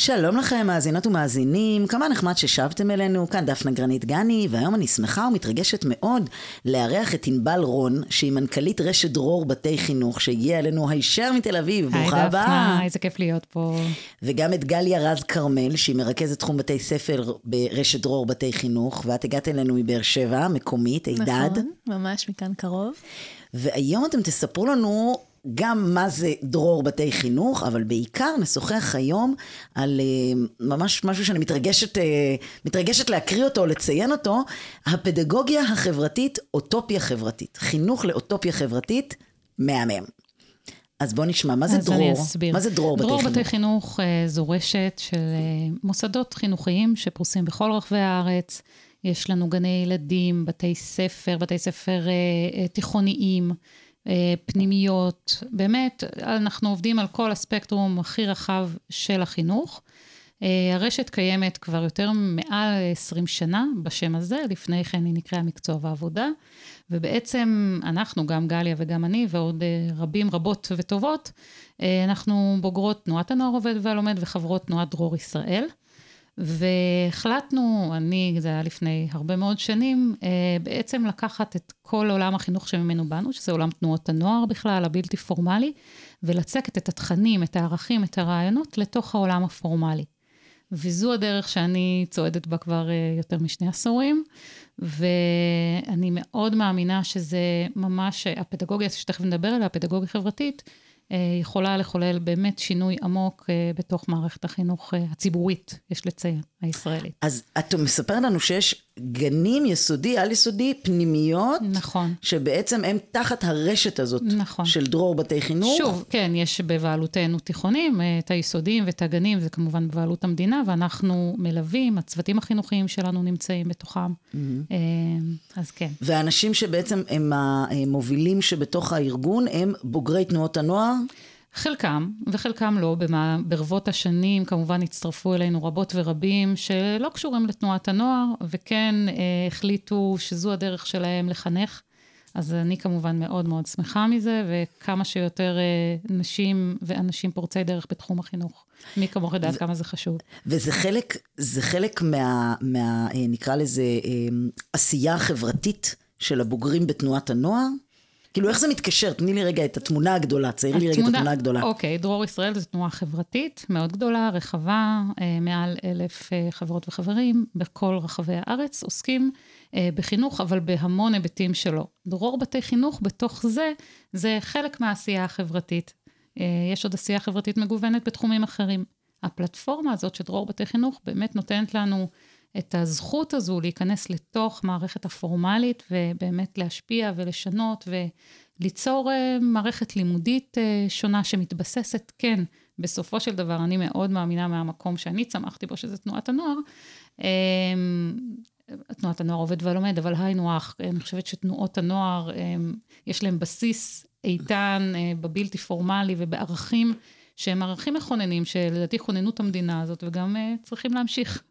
שלום לכם, מאזינות ומאזינים, כמה נחמד ששבתם אלינו, כאן דפנה גרנית גני, והיום אני שמחה ומתרגשת מאוד לארח את ענבל רון, שהיא מנכ"לית רשת דרור בתי חינוך, שהגיעה אלינו הישר מתל אביב, ברוכה היי הבאה. דפנה, איזה כיף להיות פה. וגם את גליה רז כרמל, שהיא מרכזת תחום בתי ספר ברשת דרור בתי חינוך, ואת הגעת אלינו מבאר שבע, מקומית, הידד. נכון, ממש מכאן קרוב. והיום אתם תספרו לנו גם מה זה דרור בתי חינוך, אבל בעיקר נשוחח היום על אה, ממש משהו שאני מתרגשת, אה, מתרגשת להקריא אותו, לציין אותו, הפדגוגיה החברתית, אוטופיה חברתית. חינוך לאוטופיה חברתית, מהמם. אז בואו נשמע, מה זה דרור? אני אסביר. מה זה דרור בתי דרור חינוך? בתי חינוך אה, זו רשת של מוסדות חינוכיים שפרוסים בכל רחבי הארץ. יש לנו גני ילדים, בתי ספר, בתי ספר תיכוניים, פנימיות. באמת, אנחנו עובדים על כל הספקטרום הכי רחב של החינוך. אה, הרשת קיימת כבר יותר מעל 20 שנה בשם הזה, לפני כן היא נקראה מקצוע ועבודה, ובעצם אנחנו, גם גליה וגם אני, ועוד אה, רבים, רבות וטובות, אה, אנחנו בוגרות תנועת הנוער עובד והלומד וחברות תנועת דרור ישראל. והחלטנו, אני, זה היה לפני הרבה מאוד שנים, אה, בעצם לקחת את כל עולם החינוך שממנו באנו, שזה עולם תנועות הנוער בכלל, הבלתי פורמלי, ולצקת את התכנים, את הערכים, את הרעיונות, לתוך העולם הפורמלי. וזו הדרך שאני צועדת בה כבר אה, יותר משני עשורים, ואני מאוד מאמינה שזה ממש, הפדגוגיה שתכף נדבר עליה, הפדגוגיה חברתית, אה, יכולה לחולל באמת שינוי עמוק אה, בתוך מערכת החינוך אה, הציבורית, יש לציין, הישראלית. אז את מספרת לנו שיש גנים יסודי, על יסודי, פנימיות, נכון. שבעצם הם תחת הרשת הזאת נכון. של דרור בתי חינוך. שוב, כן, יש בבעלותנו תיכונים, אה, את היסודיים ואת הגנים, זה כמובן בבעלות המדינה, ואנחנו מלווים, הצוותים החינוכיים שלנו נמצאים בתוכם. אה, אז כן. והאנשים שבעצם הם המובילים שבתוך הארגון הם בוגרי תנועות הנוער. חלקם, וחלקם לא, במה, ברבות השנים כמובן הצטרפו אלינו רבות ורבים שלא קשורים לתנועת הנוער, וכן אה, החליטו שזו הדרך שלהם לחנך. אז אני כמובן מאוד מאוד שמחה מזה, וכמה שיותר אה, נשים ואנשים פורצי דרך בתחום החינוך. מי כמוך יודעת כמה זה חשוב. וזה חלק, זה חלק מה, מה אה, נקרא לזה, אה, עשייה החברתית של הבוגרים בתנועת הנוער. כאילו, איך זה מתקשר? תני לי רגע את התמונה הגדולה, ציירי לי רגע את התמונה הגדולה. אוקיי, דרור ישראל זו תנועה חברתית מאוד גדולה, רחבה, אה, מעל אלף אה, חברות וחברים בכל רחבי הארץ, עוסקים אה, בחינוך, אבל בהמון היבטים שלו. דרור בתי חינוך, בתוך זה, זה חלק מהעשייה החברתית. יש עוד עשייה חברתית מגוונת בתחומים אחרים. הפלטפורמה הזאת של דרור בתי חינוך באמת נותנת לנו את הזכות הזו להיכנס לתוך מערכת הפורמלית ובאמת להשפיע ולשנות וליצור אה, מערכת לימודית אה, שונה שמתבססת, כן, בסופו של דבר, אני מאוד מאמינה מהמקום שאני צמחתי בו, שזה תנועת הנוער. אה, תנועת הנוער עובד ולומד, אבל היינו הך, אני חושבת שתנועות הנוער, יש להם בסיס איתן בבלתי פורמלי ובערכים שהם ערכים מכוננים, שלדעתי כוננו את המדינה הזאת, וגם צריכים להמשיך.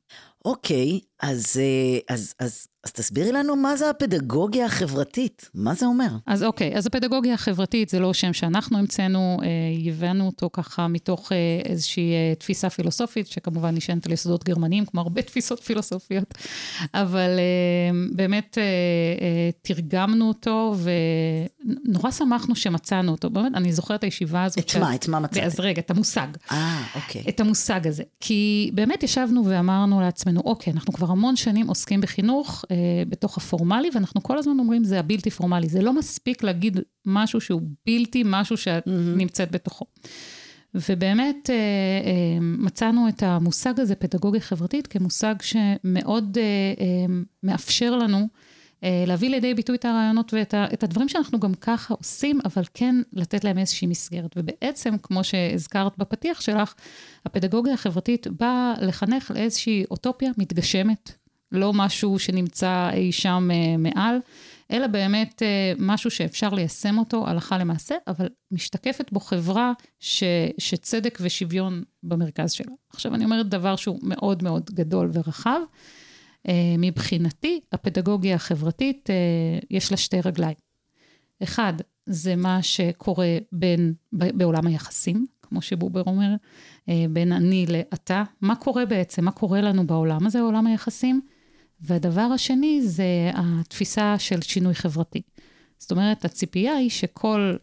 אוקיי, אז, אה, אז, אז, אז תסבירי לנו מה זה הפדגוגיה החברתית, מה זה אומר? אז אוקיי, אז הפדגוגיה החברתית זה לא שם שאנחנו המצאנו, אה, הבאנו אותו ככה מתוך אה, איזושהי אה, תפיסה פילוסופית, שכמובן נשענת על יסודות גרמניים, כמו הרבה תפיסות פילוסופיות, אבל אה, באמת אה, אה, תרגמנו אותו, ונורא שמחנו שמצאנו אותו. באמת, אני זוכרת את הישיבה הזאת. את מה? את מה מצאתם? אז רגע, את המושג. אה, אוקיי. את המושג הזה. כי באמת ישבנו ואמרנו אמרנו לעצמנו, אוקיי, אנחנו כבר המון שנים עוסקים בחינוך אה, בתוך הפורמלי, ואנחנו כל הזמן אומרים, זה הבלתי פורמלי. זה לא מספיק להגיד משהו שהוא בלתי, משהו שאת mm-hmm. נמצאת בתוכו. ובאמת אה, אה, מצאנו את המושג הזה, פדגוגיה חברתית, כמושג שמאוד אה, אה, מאפשר לנו אה, להביא לידי ביטוי את הרעיונות ואת הדברים שאנחנו גם ככה עושים, אבל כן לתת להם איזושהי מסגרת. ובעצם, כמו שהזכרת בפתיח שלך, הפדגוגיה החברתית באה לחנך לאיזושהי אוטופיה מתגשמת, לא משהו שנמצא אי שם אה, מעל, אלא באמת אה, משהו שאפשר ליישם אותו הלכה למעשה, אבל משתקפת בו חברה ש, שצדק ושוויון במרכז שלה. עכשיו, אני אומרת דבר שהוא מאוד מאוד גדול ורחב. אה, מבחינתי, הפדגוגיה החברתית, אה, יש לה שתי רגליים. אחד, זה מה שקורה בין, בעולם היחסים, כמו שבובר אומר, אה, בין אני לאתה. מה קורה בעצם? מה קורה לנו בעולם הזה, עולם היחסים? והדבר השני זה התפיסה של שינוי חברתי. זאת אומרת, הציפייה היא שכל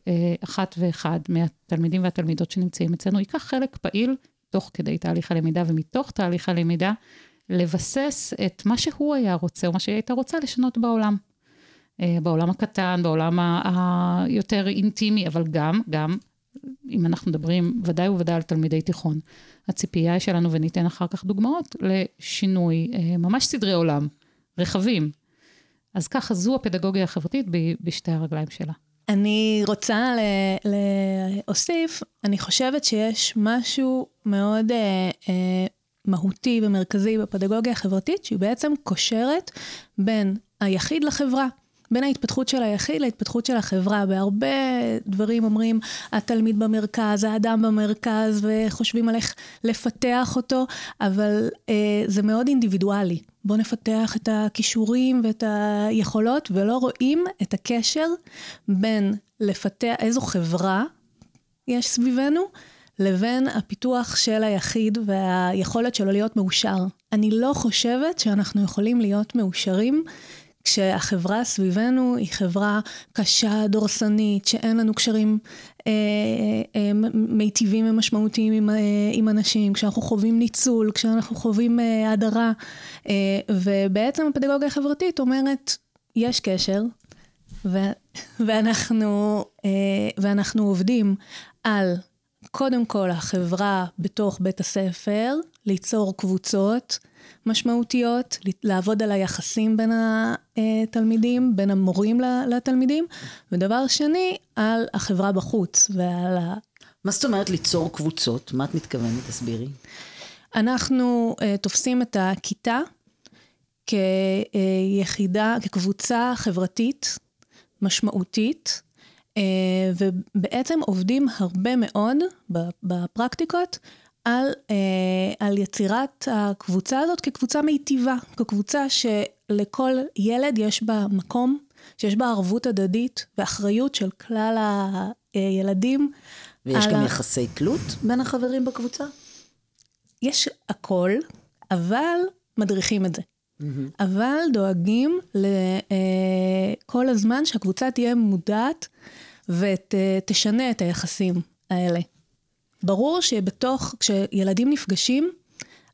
אחת ואחד מהתלמידים והתלמידות שנמצאים אצלנו ייקח חלק פעיל תוך כדי תהליך הלמידה, ומתוך תהליך הלמידה לבסס את מה שהוא היה רוצה, או מה שהיא הייתה רוצה לשנות בעולם. אה, בעולם הקטן, בעולם היותר אינטימי, אבל גם, גם, אם אנחנו מדברים ודאי וודאי על תלמידי תיכון, הציפייה שלנו, וניתן אחר כך דוגמאות, לשינוי, אה, ממש סדרי עולם, רחבים. אז ככה, זו הפדגוגיה החברתית בשתי הרגליים שלה. אני רוצה להוסיף, אני חושבת שיש משהו מאוד אה, אה, מהותי ומרכזי בפדגוגיה החברתית, שהיא בעצם קושרת בין היחיד לחברה. בין ההתפתחות של היחיד להתפתחות של החברה. בהרבה דברים אומרים, התלמיד במרכז, האדם במרכז, וחושבים על איך לפתח אותו, אבל אה, זה מאוד אינדיבידואלי. בואו נפתח את הכישורים ואת היכולות, ולא רואים את הקשר בין לפתח, איזו חברה יש סביבנו, לבין הפיתוח של היחיד והיכולת שלו להיות מאושר. אני לא חושבת שאנחנו יכולים להיות מאושרים כשהחברה סביבנו היא חברה קשה, דורסנית, שאין לנו קשרים אה, אה, מיטיבים ומשמעותיים עם, אה, עם אנשים, כשאנחנו חווים ניצול, כשאנחנו חווים אה, הדרה. אה, ובעצם הפדגוגיה החברתית אומרת, יש קשר, ו, ואנחנו, אה, ואנחנו עובדים על קודם כל החברה בתוך בית הספר, ליצור קבוצות משמעותיות, לעבוד על היחסים בין התלמידים, בין המורים לתלמידים, ודבר שני, על החברה בחוץ ועל ה... מה זאת אומרת ליצור קבוצות? מה את מתכוונת? תסבירי. אנחנו uh, תופסים את הכיתה כיחידה, כקבוצה חברתית משמעותית, ובעצם עובדים הרבה מאוד בפרקטיקות על, אה, על יצירת הקבוצה הזאת כקבוצה מיטיבה, כקבוצה שלכל ילד יש בה מקום, שיש בה ערבות הדדית ואחריות של כלל הילדים. ויש גם ה... יחסי תלות בין החברים בקבוצה? יש הכל, אבל מדריכים את זה. Mm-hmm. אבל דואגים לכל אה, הזמן שהקבוצה תהיה מודעת ותשנה את היחסים האלה. ברור שבתוך, כשילדים נפגשים,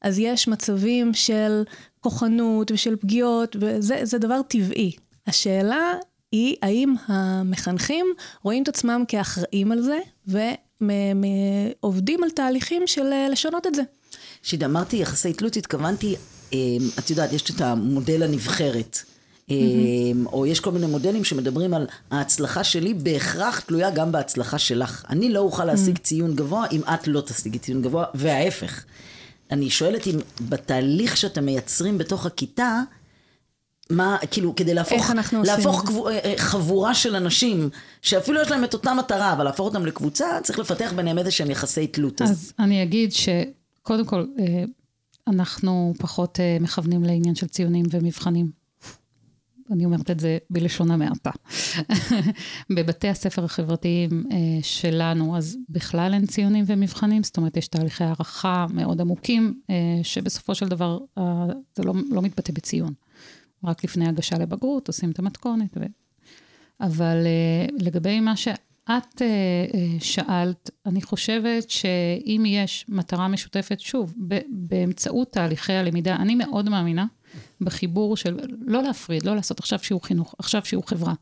אז יש מצבים של כוחנות ושל פגיעות, וזה דבר טבעי. השאלה היא האם המחנכים רואים את עצמם כאחראים על זה, ועובדים על תהליכים של אה, לשנות את זה. כשאמרתי יחסי תלות, התכוונתי, אה, את יודעת, יש את המודל הנבחרת. Mm-hmm. או יש כל מיני מודלים שמדברים על ההצלחה שלי בהכרח תלויה גם בהצלחה שלך. אני לא אוכל להשיג mm-hmm. ציון גבוה אם את לא תשיגי ציון גבוה, וההפך. אני שואלת אם בתהליך שאתם מייצרים בתוך הכיתה, מה, כאילו, כדי להפוך, להפוך קבו, אה, אה, חבורה של אנשים, שאפילו יש להם את אותה מטרה, אבל להפוך אותם לקבוצה, צריך לפתח ביניהם איזה שהם יחסי תלות. אז, אז אני אגיד שקודם כל, אנחנו פחות מכוונים לעניין של ציונים ומבחנים. אני אומרת את זה בלשון המעטה. בבתי הספר החברתיים אה, שלנו, אז בכלל אין ציונים ומבחנים, זאת אומרת, יש תהליכי הערכה מאוד עמוקים, אה, שבסופו של דבר אה, זה לא, לא מתבטא בציון. רק לפני הגשה לבגרות עושים את המתכונת. ו... אבל לגבי מה ש... את uh, שאלת, אני חושבת שאם יש מטרה משותפת, שוב, באמצעות תהליכי הלמידה, אני מאוד מאמינה בחיבור של לא להפריד, לא לעשות עכשיו שיעור חינוך, עכשיו שיעור חברה.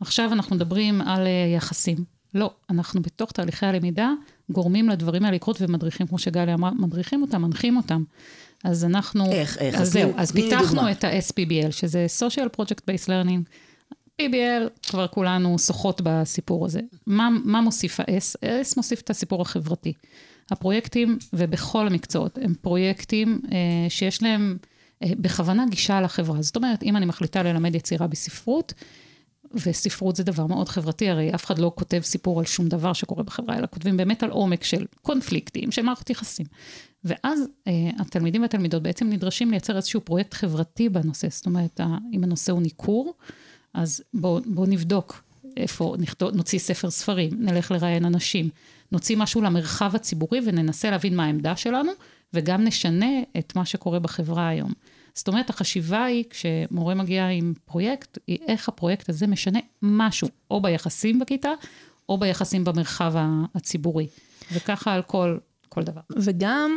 עכשיו אנחנו מדברים על uh, יחסים. לא, אנחנו בתוך תהליכי הלמידה גורמים לדברים האלה לקרות ומדריכים, כמו שגלי אמרה, מדריכים אותם, מנחים אותם. אז אנחנו... איך, איך? אז זהו, אז פיתחנו. את ה-SPBL, שזה social project based learning. PBL, כבר כולנו שוחות בסיפור הזה. מה, מה מוסיף ה-S? ה-S מוסיף את הסיפור החברתי. הפרויקטים, ובכל המקצועות, הם פרויקטים אה, שיש להם אה, בכוונה גישה לחברה. זאת אומרת, אם אני מחליטה ללמד יצירה בספרות, וספרות זה דבר מאוד חברתי, הרי אף אחד לא כותב סיפור על שום דבר שקורה בחברה, אלא כותבים באמת על עומק של קונפליקטים, של מערכות יחסים. ואז אה, התלמידים והתלמידות בעצם נדרשים לייצר איזשהו פרויקט חברתי בנושא. זאת אומרת, אם הנושא הוא ניכור, אז בואו בוא נבדוק איפה, נכתוב, נוציא ספר ספרים, נלך לראיין אנשים, נוציא משהו למרחב הציבורי וננסה להבין מה העמדה שלנו, וגם נשנה את מה שקורה בחברה היום. זאת אומרת, החשיבה היא, כשמורה מגיע עם פרויקט, היא איך הפרויקט הזה משנה משהו, או ביחסים בכיתה, או ביחסים במרחב הציבורי. וככה על כל, כל דבר. וגם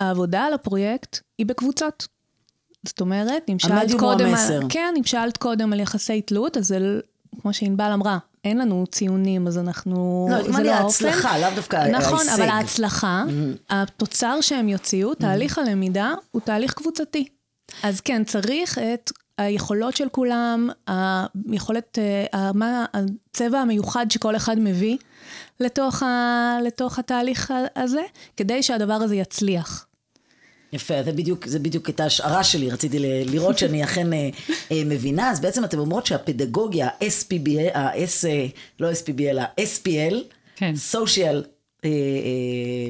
העבודה על הפרויקט היא בקבוצות. זאת אומרת, אם שאלת המדיום הוא קודם המסר. על... כן, אם שאלת קודם על יחסי תלות, אז זה, כמו שענבל אמרה, אין לנו ציונים, אז אנחנו... לא, זה האופן. ההצלחה, לאו דווקא ההישג. נכון, אבל ההצלחה, התוצר שהם יוציאו, תהליך הלמידה, הוא תהליך קבוצתי. אז כן, צריך את היכולות של כולם, היכולת, אה, מה הצבע המיוחד שכל אחד מביא לתוך, ה, לתוך התהליך הזה, כדי שהדבר הזה יצליח. יפה, זה בדיוק, זה בדיוק את ההשערה שלי, רציתי ל- לראות שאני אכן אה, אה, מבינה, אז בעצם אתם אומרות שהפדגוגיה, ה-SPBL, ה-S, אה, לא SPBL, ה-SPL, כן. social אה,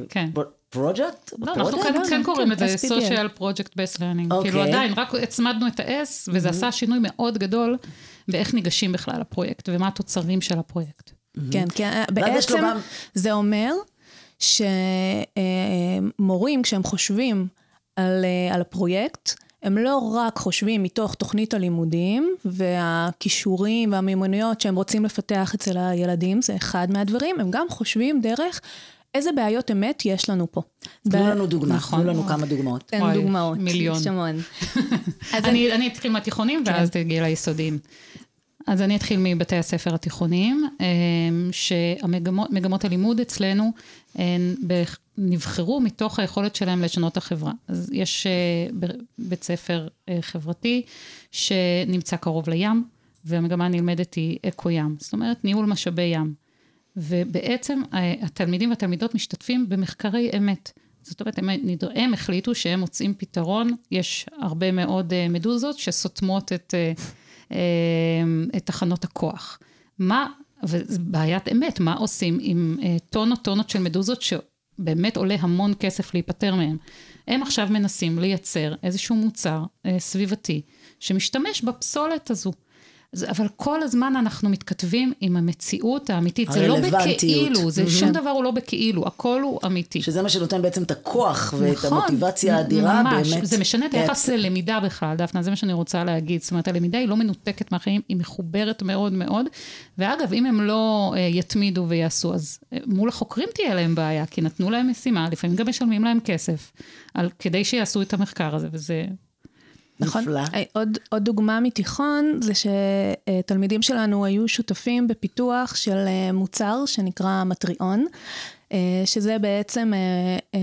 כן. project? לא, אנחנו Project? כן, כן קוראים לזה SPBL. social project based learning. אוקיי. כאילו עדיין, רק הצמדנו את ה-S, וזה עשה שינוי מאוד גדדול באיך ניגשים בכלל לפרויקט, ומה התוצרים של הפרויקט. כן, כי בעצם זה אומר שמורים, כשהם חושבים על, אה, על הפרויקט, הם לא רק חושבים מתוך תוכנית הלימודים והכישורים והמיומנויות שהם רוצים לפתח אצל הילדים, זה אחד מהדברים, הם גם חושבים דרך איזה בעיות אמת יש לנו פה. תנו ב- לנו דוגמה, נכון. תנו לנו כמה דוגמאות. תן דוגמאות. מיליון. יש המון. אני, אני אתחיל מהתיכונים, ואז תגיעי ליסודיים. אז אני אתחיל מבתי הספר התיכוניים, אמ, שהמגמות מגמות הלימוד אצלנו נבחרו מתוך היכולת שלהם לשנות החברה. אז יש אה, בית ספר אה, חברתי שנמצא קרוב לים, והמגמה הנלמדת היא אקו ים, זאת אומרת ניהול משאבי ים. ובעצם אה, התלמידים והתלמידות משתתפים במחקרי אמת. זאת אומרת, הם, הם החליטו שהם מוצאים פתרון, יש הרבה מאוד מדוזות שסותמות את, את תחנות הכוח. מה, וזו בעיית אמת, מה עושים עם אה, טונות טונות של מדוזות שבאמת עולה המון כסף להיפטר מהם? הם עכשיו מנסים לייצר איזשהו מוצר אה, סביבתי שמשתמש בפסולת הזו. אבל כל הזמן אנחנו מתכתבים עם המציאות האמיתית. זה לא. בכאילו, זה שום דבר הוא לא בכאילו, הכל הוא אמיתי. שזה מה שנותן בעצם את הכוח ואת נכון, המוטיבציה האדירה ממש, באמת. זה משנה את. היחס ללמידה בכלל, דפנה, זה מה שאני רוצה להגיד. זאת אומרת, הלמידה היא לא מנותקת מהחיים, היא מחוברת מאוד מאוד. ואגב, אם הם לא אה, יתמידו ויעשו, אז אה, מול החוקרים תהיה להם בעיה, כי נתנו להם משימה, לפעמים גם משלמים להם כסף, על, כדי שיעשו את המחקר הזה, וזה... נכון. נפלא. אה, עוד, עוד דוגמה מתיכון זה שתלמידים שלנו היו שותפים בפיתוח של אה, מוצר שנקרא מטריאון, אה, שזה בעצם אה, אה,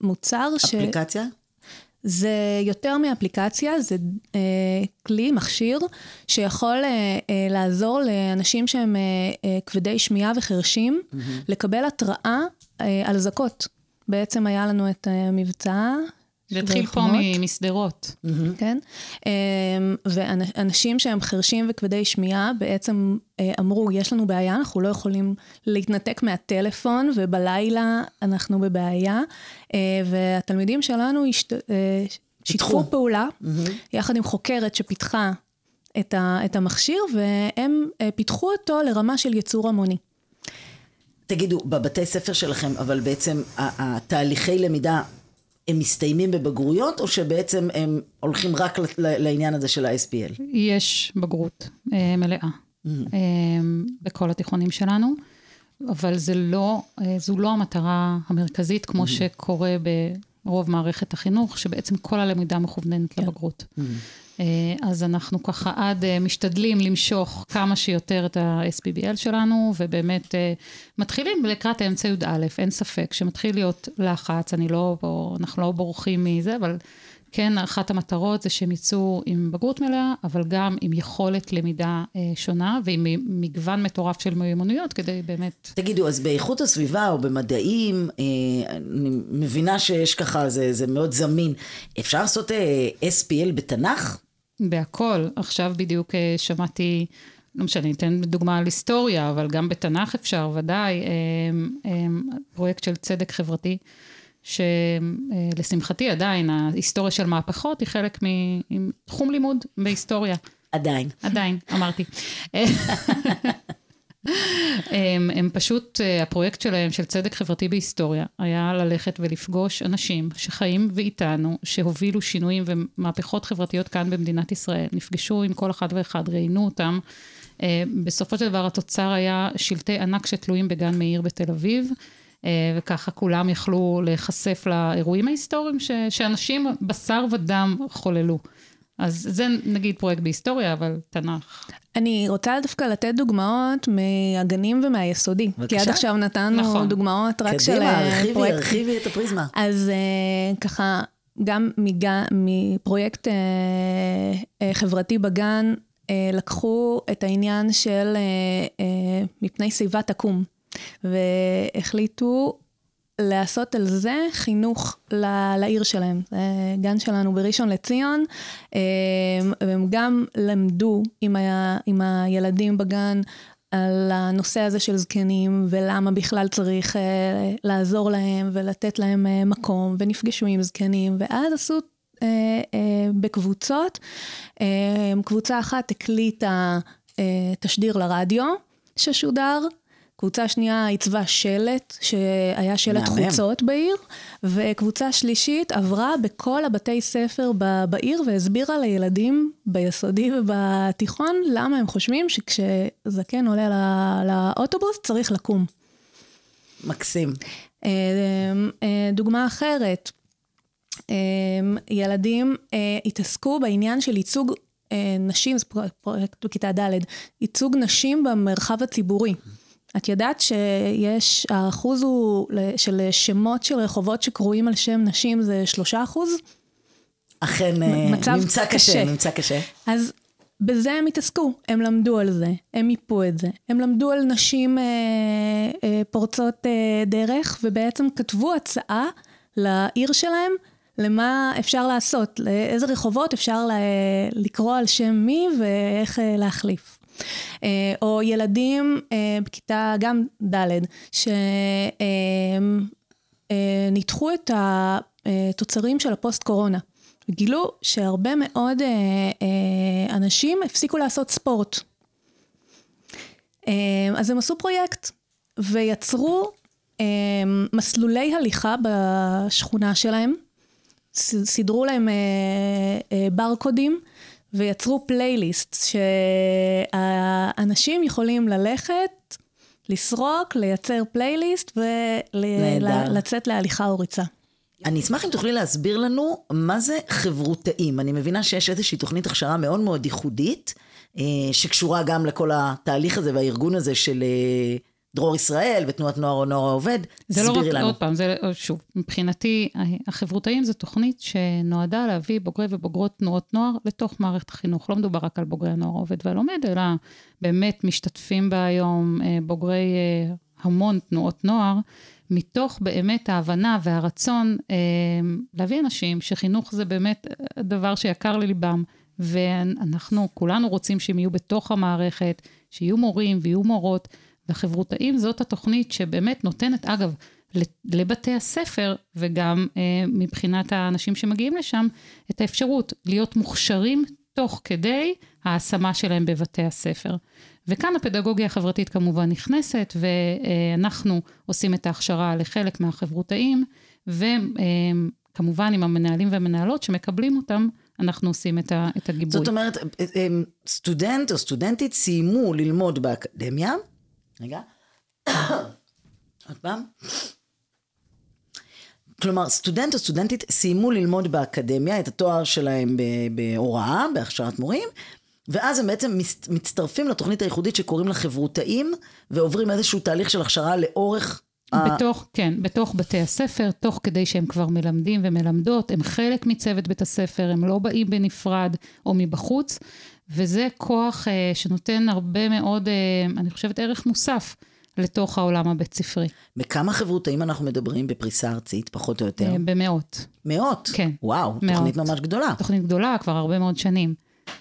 מוצר ש... אפליקציה? זה יותר מאפליקציה, זה אה, כלי, מכשיר, שיכול אה, אה, לעזור לאנשים שהם אה, אה, כבדי שמיעה וחרשים, לקבל התראה אה, על אזעקות. בעצם היה לנו את המבצע. זה התחיל פה משדרות. כן? אמ, ואנשים שהם חרשים וכבדי שמיעה בעצם אה, אמרו, יש לנו בעיה, אנחנו לא יכולים להתנתק מהטלפון, ובלילה אנחנו בבעיה. אה, והתלמידים שלנו השת... אה, שיתפו. פעולה, יחד עם חוקרת שפיתחה את, ה... את המכשיר, והם אה, פיתחו אותו לרמה של ייצור המוני. תגידו, בבתי ספר שלכם, אבל בעצם התהליכי למידה, הם מסתיימים בבגרויות, או שבעצם הם הולכים רק לעניין הזה של ה-SPL? יש בגרות אה, מלאה. אמ, בכל התיכונים שלנו, אבל זה לא, אה, זו לא המטרה המרכזית, כמו שקורה ברוב מערכת החינוך, שבעצם כל הלמידה מכווננת לבגרות. אה, אז אנחנו ככה עד אה, משתדלים למשוך כמה שיותר את ה-SPBL שלנו, ובאמת אה, מתחילים לקראת אמצע י"א, אין ספק שמתחיל להיות לחץ, אני לא, אנחנו לא בורחים מזה, אבל כן, אחת המטרות זה שהם יצאו עם בגרות מלאה, אבל גם עם יכולת למידה אה, שונה ועם מגוון מטורף של מיומנויות כדי באמת... תגידו, אז באיכות הסביבה או במדעים, אה, אני מבינה שיש ככה, זה, זה מאוד זמין. אפשר לעשות אה, SPL בתנ"ך? בהכל. עכשיו בדיוק אה, שמעתי, לא משנה, אתן דוגמה על היסטוריה, אבל גם בתנ"ך אפשר, ודאי, אה, אה, פרויקט של צדק חברתי. שלשמחתי עדיין ההיסטוריה של מהפכות היא חלק מתחום לימוד בהיסטוריה. עדיין. עדיין, אמרתי. הם, הם פשוט, הפרויקט שלהם, של צדק חברתי בהיסטוריה, היה ללכת ולפגוש אנשים שחיים ואיתנו, שהובילו שינויים ומהפכות חברתיות כאן במדינת ישראל. נפגשו עם כל אחד ואחד, ראיינו אותם. בסופו של דבר התוצר היה שלטי ענק שתלויים בגן מאיר בתל אביב. אה, וככה כולם יכלו להיחשף לאירועים ההיסטוריים ש, שאנשים בשר ודם חוללו. אז זה נגיד פרויקט בהיסטוריה, אבל תנ"ך. אני רוצה דווקא לתת דוגמאות מהגנים ומהיסודי. בבקשה. כי עד עכשיו נתנו נכון. דוגמאות רק קדימה, של אה, פרויקט. קדימה, הרחיבי את הפריזמה. אז uh, ככה, גם מג... מפרויקט uh, uh, חברתי בגן, uh, לקחו את העניין של uh, uh, מפני שיבה תקום. והחליטו לעשות על זה חינוך לעיר שלהם. זה גן שלנו בראשון לציון, אה, והם גם למדו עם, ה, עם הילדים בגן על הנושא הזה של זקנים, ולמה בכלל צריך אה, לעזור להם ולתת להם אה, מקום, ונפגשו עם זקנים, ואז עשו בקבוצות. קבוצה אחת הקליטה תשדיר לרדיו ששודר, קבוצה שנייה עיצבה שלט, שהיה שלט מהמם. חוצות בעיר, וקבוצה שלישית עברה בכל הבתי ספר בעיר והסבירה לילדים ביסודי ובתיכון למה הם חושבים שכשזקן עולה לא, לאוטובוס צריך לקום. מקסים. אה, אה, דוגמה אחרת, אה, ילדים התעסקו בעניין של ייצוג נשים, זה פרויקט בכיתה ד', ייצוג נשים במרחב הציבורי. את יודעת שיש, האחוז הוא של שמות של רחובות שקרויים על שם נשים זה שלושה אחוז? אכן, אה, נמצא קשה, קשה, נמצא קשה. אז בזה הם התעסקו, הם למדו על זה, הם מיפו את זה. הם למדו על נשים אה, אה, פורצות אה, דרך, ובעצם כתבו הצעה לעיר שלהם, למה אפשר לעשות, לאיזה רחובות אפשר לקרוא על שם מי ואיך אה, להחליף. אה, או ילדים אה, בכיתה גם ד', שניתחו אה, את התוצרים של הפוסט קורונה. וגילו שהרבה מאוד אנשים הפסיקו לעשות ספורט. אז הם עשו פרויקט ויצרו מסלולי הליכה בשכונה שלהם, סידרו להם ברקודים ויצרו פלייליסט שהאנשים יכולים ללכת, לסרוק, לייצר פלייליסט ולצאת להליכה או ריצה. אני אשמח אם תוכלי להסביר לנו מה זה חברותאים. אני מבינה שיש איזושהי תוכנית הכשרה מאוד מאוד ייחודית, אה, שקשורה גם לכל התהליך הזה והארגון הזה של אה, דרור ישראל ותנועת נוער או נוער העובד. זה לא רק, לנו. עוד פעם, זה שוב, מבחינתי, החברותאים זו תוכנית שנועדה להביא בוגרי ובוגרות תנועות נוער לתוך מערכת החינוך. לא מדובר רק על בוגרי הנוער העובד והלומד, אלא באמת משתתפים בה היום אה, בוגרי אה, המון תנועות נוער, מתוך באמת ההבנה והרצון אה, להביא אנשים שחינוך זה באמת דבר שיקר לליבם. ואנחנו כולנו רוצים שהם יהיו בתוך המערכת, שיהיו מורים ויהיו מורות. לחברותאים זאת התוכנית שבאמת נותנת, אגב, לבתי הספר, וגם אה, מבחינת האנשים שמגיעים לשם, את האפשרות להיות מוכשרים תוך כדי ההשמה שלהם בבתי הספר. וכאן הפדגוגיה החברתית כמובן נכנסת, ואנחנו עושים את ההכשרה לחלק מהחברותאים, וכמובן עם המנהלים והמנהלות שמקבלים אותם, אנחנו עושים את, הגיבוי. זאת אומרת, הם, סטודנט או סטודנטית סיימו ללמוד באקדמיה, רגע, עוד פעם. כלומר, סטודנט או סטודנטית סיימו ללמוד באקדמיה את התואר שלהם בהוראה, בהכשרת מורים, ואז הם בעצם מצטרפים לתוכנית הייחודית שקוראים לה חברותאים, ועוברים איזשהו תהליך של הכשרה לאורך ה- בתוך, כן, בתוך בתי הספר, תוך כדי שהם כבר מלמדים ומלמדות, הם חלק מצוות בית הספר, הם לא באים בנפרד או מבחוץ, וזה כוח אה, שנותן הרבה מאוד, אה, אני חושבת, ערך מוסף לתוך העולם הבית ספרי, בכמה חברותאים אנחנו מדברים בפריסה ארצית, פחות או יותר? אה, במאות. מאות. כן. וואו, מאות. תוכנית ממש גדולה. תוכנית גדולה כבר הרבה מאוד שנים.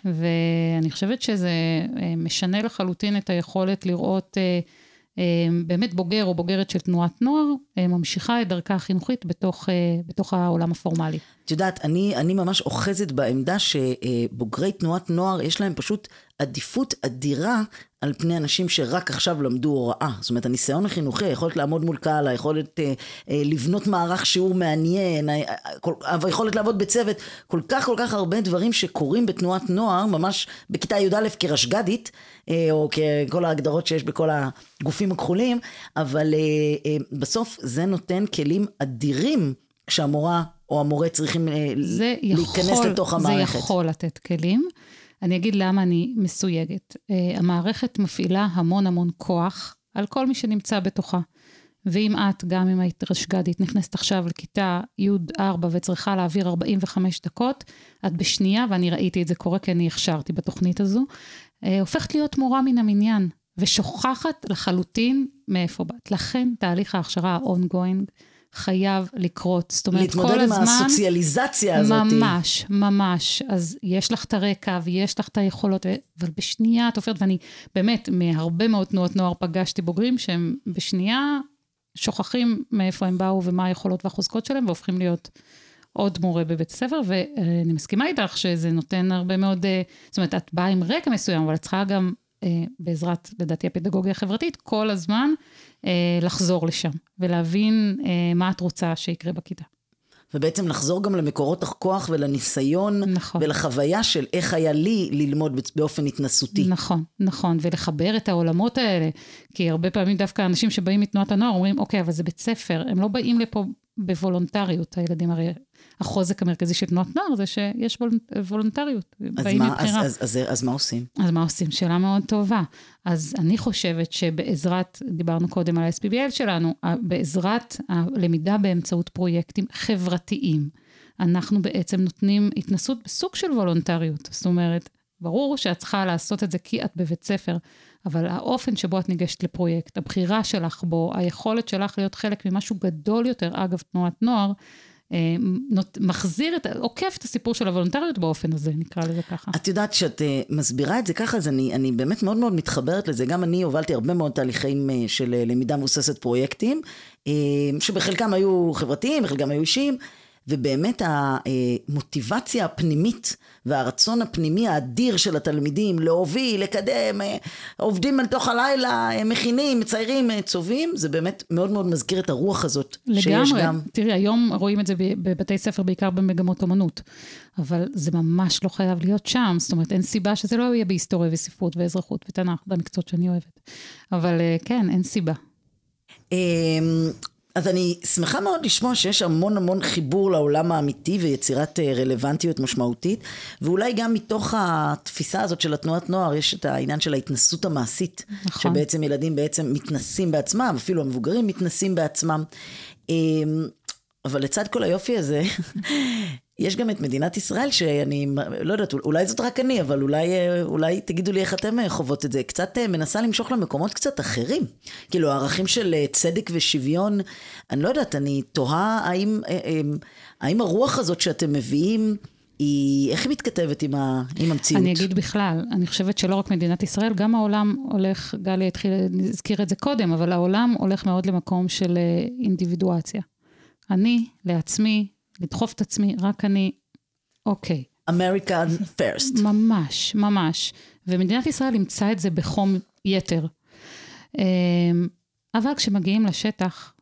ואני חושבת שזה משנה לחלוטין את היכולת לראות אה, אה, באמת בוגר או בוגרת של תנועת נוער, ממשיכה את דרכה החינוכית בתוך, אה, בתוך העולם הפורמלי. את יודעת, אני, אני ממש אוחזת בעמדה שבוגרי תנועת נוער, יש להם פשוט עדיפות אדירה על פני אנשים שרק עכשיו למדו הוראה. זאת אומרת, הניסיון החינוכי, היכולת לעמוד מול קהל, היכולת אה, אה, לבנות מערך שיעור מעניין, אה, היכולת לעבוד בצוות, כל כך כל כך הרבה דברים שקורים בתנועת נוער, ממש בכיתה י"א כרשג"דית, אה, או ככל ההגדרות שיש בכל הגופים הכחולים, אבל אה, אה, בסוף זה נותן כלים אדירים כשהמורה או המורה צריכים אה, זה להיכנס יכול, לתוך זה המערכת. יכול לתת כלים. אני אגיד למה אני מסויגת. Uh, המערכת מפעילה המון המון כוח על כל מי שנמצא בתוכה. ואם את, גם אם היית רשג"דית, נכנסת עכשיו לכיתה י'4 וצריכה להעביר 45 דקות, את בשנייה, ואני ראיתי את זה קורה כי אני הכשרתי בתוכנית הזו, uh, הופכת להיות מורה מן המניין, ושוכחת לחלוטין מאיפה באת. לכן תהליך ההכשרה ה-ongoing חייב לקרות. זאת אומרת, להתמודד כל עם הזמן... הסוציאליזציה הזאת. ממש, ממש. אז יש לך את הרקע ויש לך את היכולות, ו- אבל בשנייה את עופרת, ואני באמת, מהרבה מאוד תנועות נוער פגשתי בוגרים שהם בשנייה שוכחים מאיפה הם באו ומה היכולות והחוזקות שלהם, והופכים להיות עוד מורה בבית הספר, ואני מסכימה איתך שזה נותן הרבה מאוד, אה, זאת אומרת, את באה עם רקע מסוים, אבל את צריכה גם, בעזרת, לדעתי, הפדגוגיה החברתית, כל הזמן אה, לחזור לשם, ולהבין אה, מה את רוצה שיקרה בכיתה. ובעצם לחזור גם למקורות הכוח ולניסיון, נכון. ולחוויה של איך היה לי ללמוד באופן התנסותי. נכון, נכון, ולחבר את העולמות האלה, כי הרבה פעמים דווקא אנשים שבאים מתנועת הנוער אומרים, אוקיי, אבל זה בית ספר, הם לא באים לפה בוולונטריות, הילדים הרי, החוזק המרכזי של תנועת נוער זה שיש וולונ- וולונטריות, אז מה, אז. אז, אז, אז מה עושים? אז מה עושים? שאלה מאוד טובה. אז אני חושבת שבעזרת, דיברנו קודם על ה-SPBL שלנו, בעזרת הלמידה באמצעות פרויקטים חברתיים, אנחנו בעצם נותנים התנסות בסוג של וולונטריות. זאת אומרת, ברור שאת צריכה לעשות את זה כי את בבית ספר, אבל האופן שבו את ניגשת לפרויקט, הבחירה שלך בו, היכולת שלך להיות חלק ממשהו גדול יותר, אגב, תנועת נוער, מחזיר את, עוקף את הסיפור של הוולונטריות באופן הזה, נקרא לזה ככה. את יודעת שאת uh, מסבירה את זה ככה, אז אני, אני באמת מאוד מאוד מתחברת לזה. גם אני הובלתי הרבה מאוד תהליכים uh, של למידה מבוססת פרויקטים, שבחלקם היו חברתיים, בחלקם היו אישיים, ובאמת המוטיבציה הפנימית והרצון הפנימי האדיר של התלמידים להוביל, לקדם, אה, עובדים אל תוך הלילה, אה, מכינים, מציירים, אה, צובעים, זה באמת מאוד מאוד מזכיר את הרוח הזאת. שיש לגמרי. גם... תראי, היום רואים את זה בבתי ספר, בעיקר במגמות אומנות. אבל זה ממש לא חייב להיות שם. זאת אומרת, אין סיבה שזה לא יהיה בהיסטוריה וספרות ואזרחות ותנ"ך, במקצועות שאני אוהבת. אבל כן, אין סיבה. אז אני שמחה מאוד לשמוע שיש המון המון חיבור לעולם האמיתי ויצירת אה, רלוונטיות משמעותית, ואולי גם מתוך התפיסה הזאת של התנועת נוער יש את העניין של ההתנסות המעשית, נכון. שבעצם ילדים בעצם מתנסים בעצמם, אפילו המבוגרים מתנסים בעצמם. אמ, אבל לצד כל היופי הזה, יש גם את מדינת ישראל שאני לא יודעת, אולי זאת רק אני, אבל אולי, אה, אולי תגידו לי איך אתם אה, חוות את זה. קצת אה, מנסה למשוך למקומות קצת אחרים. כאילו הערכים של צדק ושוויון, אני לא יודעת, אני תוהה האם, האם הרוח הזאת שאתם מביאים, היא, איך היא מתכתבת עם, ה, עם המציאות? אני אגיד בכלל, אני חושבת שלא רק מדינת ישראל, גם העולם הולך, גלי התחיל, הזכיר את זה קודם, אבל העולם הולך מאוד למקום של אינדיבידואציה. אני, לעצמי, לדחוף את עצמי, רק אני, אוקיי. American first. ממש, ממש. ומדינת ישראל אימצה את זה בחום יתר. אמ, אבל כשמגיעים לשטח,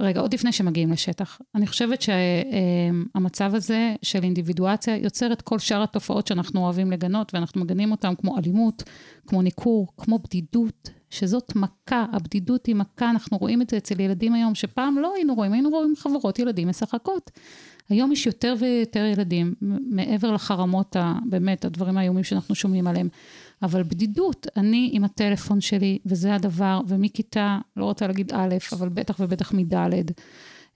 רגע, עוד לפני שמגיעים לשטח, אני חושבת שהמצב הזה של אינדיבידואציה יוצר את כל שאר התופעות שאנחנו אוהבים לגנות, ואנחנו מגנים אותן כמו אלימות, כמו ניכור, כמו בדידות, שזאת מכה, הבדידות היא מכה, אנחנו רואים את זה אצל ילדים היום, שפעם לא היינו רואים, היינו רואים חברות ילדים משחקות. היום יש יותר ויותר ילדים, מעבר לחרמות, באמת, הדברים האיומים שאנחנו שומעים עליהם. אבל בדידות, אני עם הטלפון שלי, וזה הדבר, ומכיתה, לא רוצה להגיד א', אבל בטח ובטח מד',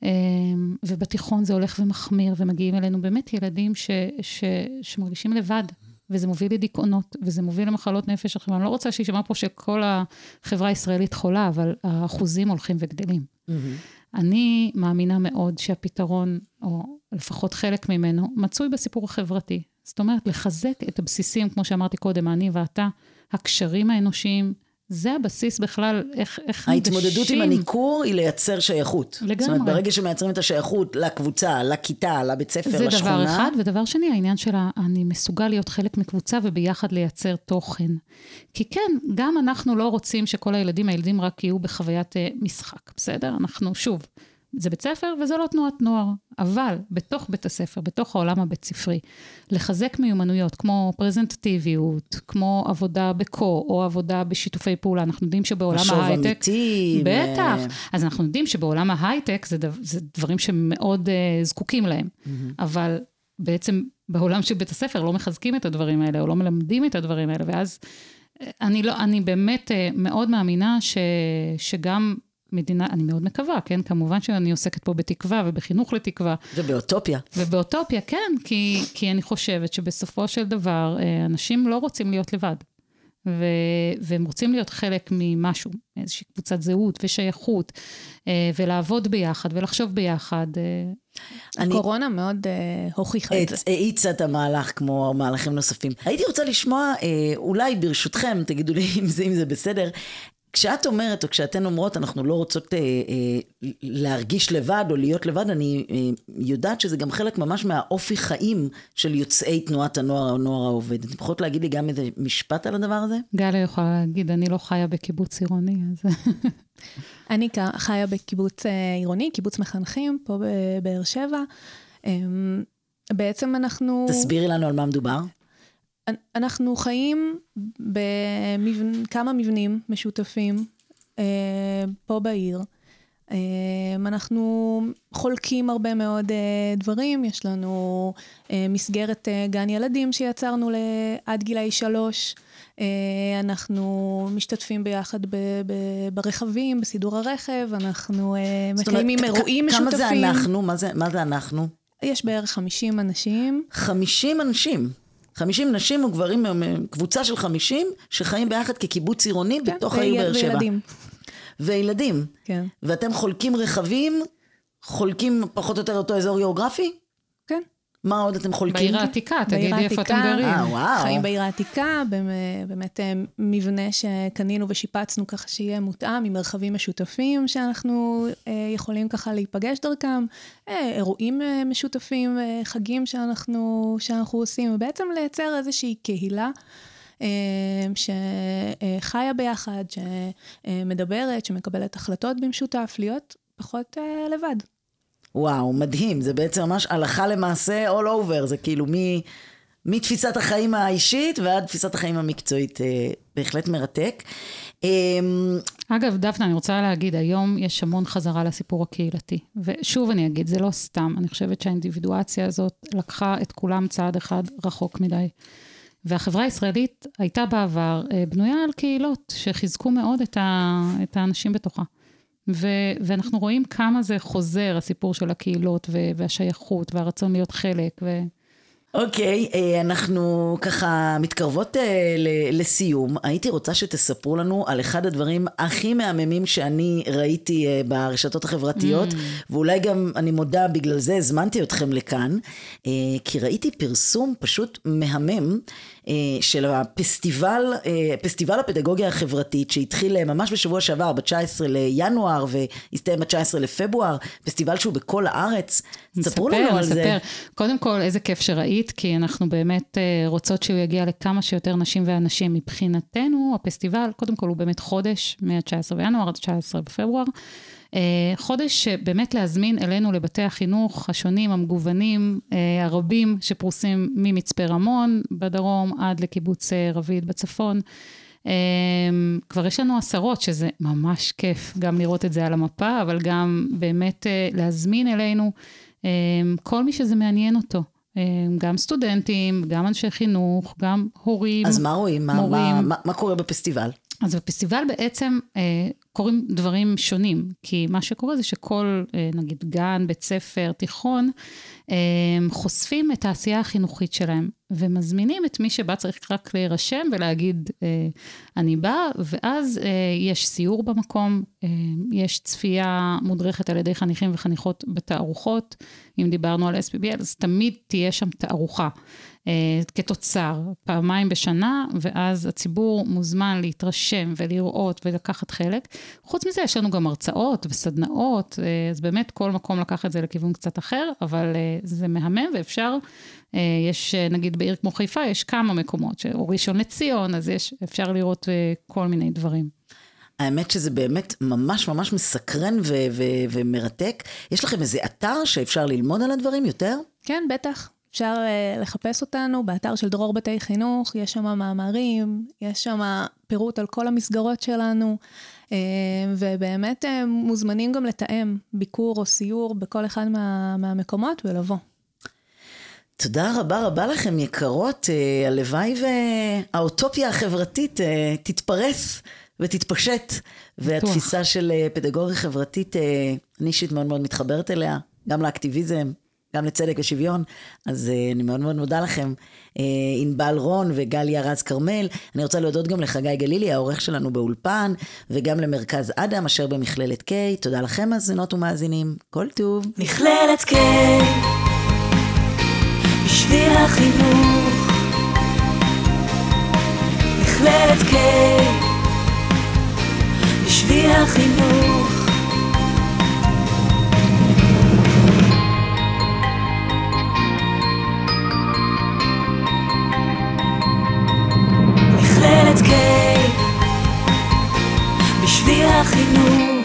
אמ, ובתיכון זה הולך ומחמיר, ומגיעים אלינו באמת ילדים ש, ש, שמרגישים לבד, וזה מוביל לדיכאונות, וזה מוביל למחלות נפש. עכשיו, אני לא רוצה שיישמע פה שכל החברה הישראלית חולה, אבל האחוזים הולכים וגדלים. Mm-hmm. אני מאמינה מאוד שהפתרון, או לפחות חלק ממנו, מצוי בסיפור החברתי. זאת אומרת, לחזק את הבסיסים, כמו שאמרתי קודם, אני ואתה, הקשרים האנושיים, זה הבסיס בכלל, איך, איך ההתמודדות ניגשים. עם הניכור היא לייצר שייכות. לגמרי. זאת אומרת, ברגע שמייצרים את השייכות לקבוצה, לכיתה, לבית ספר, זה לשכונה... זה דבר אחד, ודבר שני, העניין של אני מסוגל להיות חלק מקבוצה וביחד לייצר תוכן. כי כן, גם אנחנו לא רוצים שכל הילדים, הילדים רק יהיו בחוויית אה, משחק, בסדר? אנחנו, שוב, זה בית ספר וזה לא תנועת נוער, אבל בתוך בית הספר, בתוך העולם הבית ספרי, לחזק מיומנויות כמו פרזנטטיביות, כמו עבודה בקו או עבודה בשיתופי פעולה, אנחנו יודעים שבעולם ההייטק... משוב אמיתי. בטח. ו... אז אנחנו יודעים שבעולם ההייטק זה, דו, זה דברים שמאוד uh, זקוקים להם, mm-hmm. אבל בעצם בעולם של בית הספר לא מחזקים את הדברים האלה, או לא מלמדים את הדברים האלה, ואז אה, אני, לא, אני באמת uh, מאוד מאמינה ש, שגם מדינה, אני מאוד מקווה, כן? כמובן שאני עוסקת פה בתקווה ובחינוך לתקווה. ובאוטופיה. ובאוטופיה, כן, כי, כי אני חושבת שבסופו של דבר, אה, אנשים לא רוצים להיות לבד. ו, והם רוצים להיות חלק ממשהו, איזושהי קבוצת זהות ושייכות, אה, ולעבוד ביחד ולחשוב ביחד. אה. אני... הקורונה מאוד uh, הוכיחה את זה. האיצה את המהלך כמו מהלכים נוספים. הייתי רוצה לשמוע, אולי ברשותכם, תגידו לי אם זה, אם זה בסדר, כשאת אומרת, או כשאתן אומרות, אנחנו לא רוצות אה, אה, להרגיש לבד או להיות לבד, אני אה, יודעת שזה גם חלק ממש מהאופי חיים של יוצאי תנועת הנוער או הנוער העובד. את יכולות להגיד לי גם איזה משפט על הדבר הזה? גלי יכולה להגיד, אני לא חיה בקיבוץ עירוני, אז... אני חיה בקיבוץ אה, עירוני, קיבוץ מחנכים, פה בבאר שבע. אמ, בעצם אנחנו... תסבירי לנו על מה מדובר. אנחנו חיים בכמה מבנים משותפים אה, פה בעיר. אה, אנחנו חולקים הרבה מאוד אה, דברים, יש לנו מסגרת גן ילדים שיצרנו עד גילאי שלוש. אנחנו משתתפים ביחד ב- ב- ברכבים, בסידור הרכב, אנחנו מקיימים אירועים משותפים. כמה זה אנחנו? מה זה, מה זה אנחנו? יש בערך 50 אנשים. 50 אנשים? 50 נשים וגברים, קבוצה של 50 שחיים ביחד כקיבוץ עירוני כן, בתוך העיר באר שבע. וילדים. וילדים. כן. ואתם חולקים רכבים, חולקים פחות או יותר אותו אזור גיאוגרפי? מה עוד אתם חולקים? בעיר העתיקה, תגידי איפה אתם גרים. אה, וואו. חיים בעיר העתיקה, באמת אה, מבנה שקנינו ושיפצנו ככה שיהיה מותאם, עם מרחבים משותפים שאנחנו אה, יכולים ככה להיפגש דרכם, אה, אירועים משותפים, חגים שאנחנו, שאנחנו עושים, ובעצם לייצר איזושהי קהילה. שחיה ביחד, שמדברת, שמקבלת החלטות במשותף, להיות פחות לבד. וואו, מדהים, זה בעצם ממש הלכה למעשה all over, זה כאילו מ... מתפיסת החיים האישית ועד תפיסת החיים המקצועית, אה, בהחלט מרתק. אמ, אגב, דפנה, אני רוצה להגיד, היום יש המון חזרה לסיפור הקהילתי. ושוב אני אגיד, זה לא סתם, אני חושבת שהאינדיבידואציה הזאת לקחה את כולם צעד אחד רחוק מדי. והחברה הישראלית הייתה בעבר אה, בנויה על קהילות שחיזקו מאוד את, ה, את האנשים בתוכה. ו- ואנחנו רואים כמה זה חוזר, הסיפור של הקהילות ו- והשייכות והרצון להיות חלק. ו- אוקיי, okay, אה, אנחנו ככה מתקרבות אה, לסיום. הייתי רוצה שתספרו לנו על אחד הדברים הכי מהממים שאני ראיתי אה, ברשתות החברתיות, mm. ואולי גם, אני מודה, בגלל זה הזמנתי אתכם לכאן, כי ראיתי פרסום פשוט מהמם. של הפסטיבל, פסטיבל הפדגוגיה החברתית שהתחיל ממש בשבוע שעבר, ב-19 לינואר והסתיים ב-19 לפברואר, פסטיבל שהוא בכל הארץ. ספרו לנו על נספר. זה. קודם כל, איזה כיף שראית. להיט, כי אנחנו באמת אה, רוצות שהוא יגיע לכמה שיותר נשים ואנשים. מבחינתנו, הפסטיבל, קודם כל הוא באמת חודש, מ-19 בינואר עד 19 בפברואר. אה, חודש שבאמת להזמין אלינו לבתי החינוך השונים, המגוונים, אה, הרבים, שפרוסים ממצפה רמון בדרום עד לקיבוץ רביד בצפון. כבר יש לנו עשרות, שזה ממש כיף גם לראות את זה על המפה, אבל גם באמת להזמין אלינו כל מי שזה מעניין אותו. גם סטודנטים, גם אנשי חינוך, גם הורים, אז מה רואים? מה, מורים. מה, מה, מה קורה בפסטיבל? אז בפסטיבל בעצם אה, קורים דברים שונים, כי מה שקורה זה שכל, אה, נגיד גן, בית ספר, תיכון, אה, חושפים את העשייה החינוכית שלהם, ומזמינים את מי שבא צריך רק להירשם ולהגיד, אה, אני בא, ואז יש סיור במקום, יש צפייה מודרכת על ידי חניכים וחניכות בתערוכות. אם דיברנו על SPBL, אז תמיד תהיה שם תערוכה. אה, כתוצר, פעמיים בשנה, ואז הציבור מוזמן להתרשם ולראות ולקחת חלק. חוץ מזה, יש לנו גם הרצאות וסדנאות, אה, אז באמת כל מקום לקח את זה לכיוון קצת אחר, אבל אה, זה מהמם ואפשר, יש, נגיד בעיר כמו חיפה, יש כמה מקומות, או ראשון לציון, אז יש, אפשר לראות כל מיני דברים. האמת שזה באמת ממש ממש מסקרן ו- ו- ומרתק. יש לכם איזה אתר שאפשר ללמוד על הדברים יותר? כן, בטח. אפשר uh, לחפש אותנו באתר של דרור בתי חינוך, יש שם מאמרים, יש שם פירוט על כל המסגרות שלנו, uh, ובאמת uh, מוזמנים גם לתאם ביקור או סיור בכל אחד מה, מהמקומות ולבוא. תודה רבה רבה לכם, יקרות. הלוואי והאוטופיה החברתית תתפרס ותתפשט, והתפיסה של פדגוגיה חברתית, אני אישית מאוד מאוד מתחברת אליה, גם לאקטיביזם. גם לצדק ושוויון, אז uh, אני מאוד מאוד מודה לכם. uh, ענבל רון וגליה רז כרמל. אני רוצה להודות גם לחגי גלילי, העורך שלנו באולפן, וגם למרכז אדם, אשר במכללת K. תודה לכם, מאזינות ומאזינים. כל טוב. מכללת K, בשביל החינוך. מכללת K, בשביל החינוך. ילד קיי בשביל החינוך.